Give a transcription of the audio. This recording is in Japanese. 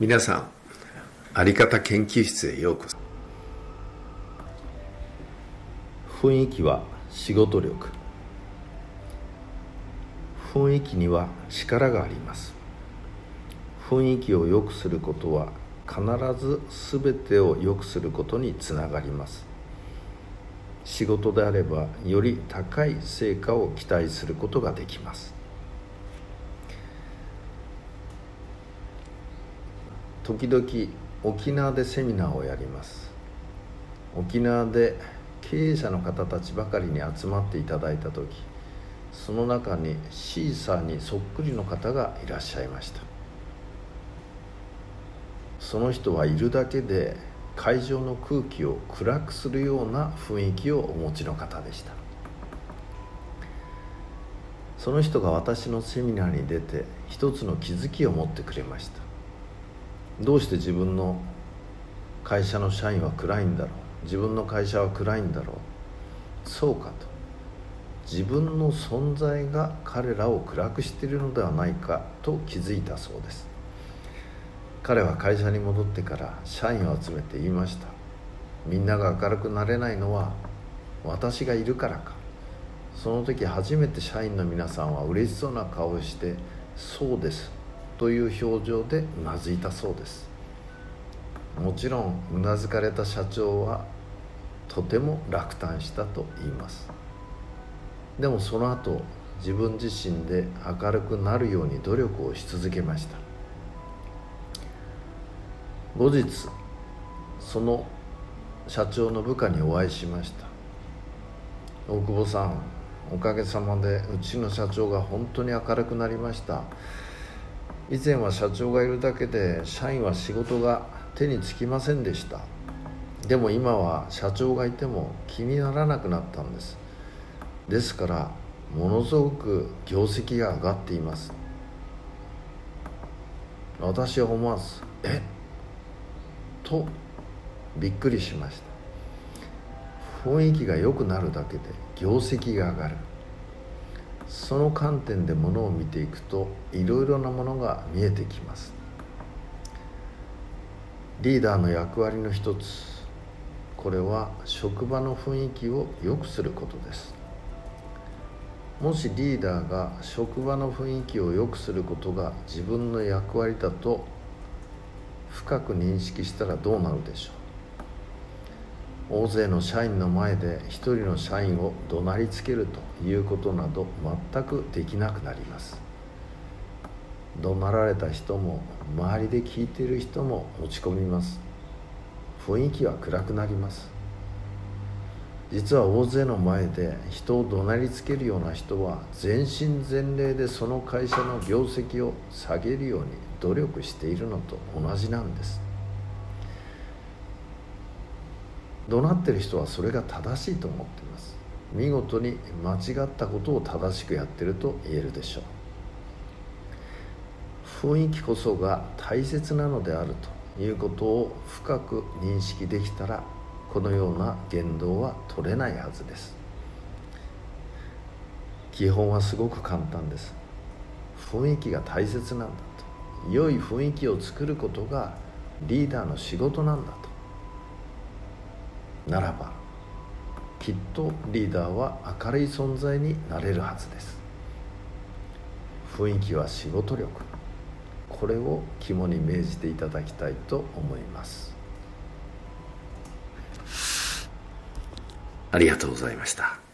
皆さんあり方研究室へようこそ。雰囲気は仕事力。雰囲気には力があります。雰囲気を良くすることは必ず全てを良くすることにつながります。仕事であればより高い成果を期待することができます。時々沖縄でセミナーをやります。沖縄で経営者の方たちばかりに集まっていただいた時その中にシーサーにそっくりの方がいらっしゃいました。その人はいるだけで会場の空気を暗くするような雰囲気をお持ちの方でした。その人が私のセミナーに出て一つの気づきを持ってくれました。どうして自分の会社の社員は暗いんだろう？自分の会社は暗いんだろう？そうかと。自分の存在が彼らを暗くしているのではないかと気づいたそうです。彼は会社に戻ってから社員を集めて言いました。みんなが明るくなれないのは私がいるからか。その時初めて社員の皆さんは嬉しそうな顔をして「そうです」という表情でうなずいたそうです。もちろんうなずかれた社長はとても落胆したと言います。でもその後自分自身で明るくなるように努力をし続けました。後日その社長の部下にお会いしました。大久保さんおかげさまでうちの社長が本当に明るくなりました。以前は社長がいるだけで社員は仕事が手につきませんでした。でも今は社長がいても気にならなくなったんです。ですからものすごく業績が上がっています。私は思わず「えっ?」とびっくりしました。雰囲気が良くなるだけで業績が上がる。その観点でものを見ていくといろいろなものが見えてきます。リーダーの役割の一つ。これは職場の雰囲気を良くすることです。もしリーダーが職場の雰囲気を良くすることが自分の役割だと深く認識したらどうなるでしょう？大勢の社員の前で一人の社員を怒鳴りつけるということなど全くできなくなります。怒鳴られた人も周りで聞いている人も落ち込みます。雰囲気は暗くなります。実は大勢の前で人を怒鳴りつけるような人は全身全霊でその会社の業績を下げるように努力しているのと同じなんです。怒鳴ってる人はそれが正しいと思っています。見事に間違ったことを正しくやってると言えるでしょう。雰囲気こそが大切なのであるということを深く認識できたらこのような言動は取れないはずです。基本はすごく簡単です。雰囲気が大切なんだと。良い雰囲気を作ることがリーダーの仕事なんだと。ならばきっとリーダーは明るい存在になれるはずです。雰囲気は仕事力。これを肝に銘じていただきたいと思います。ありがとうございました。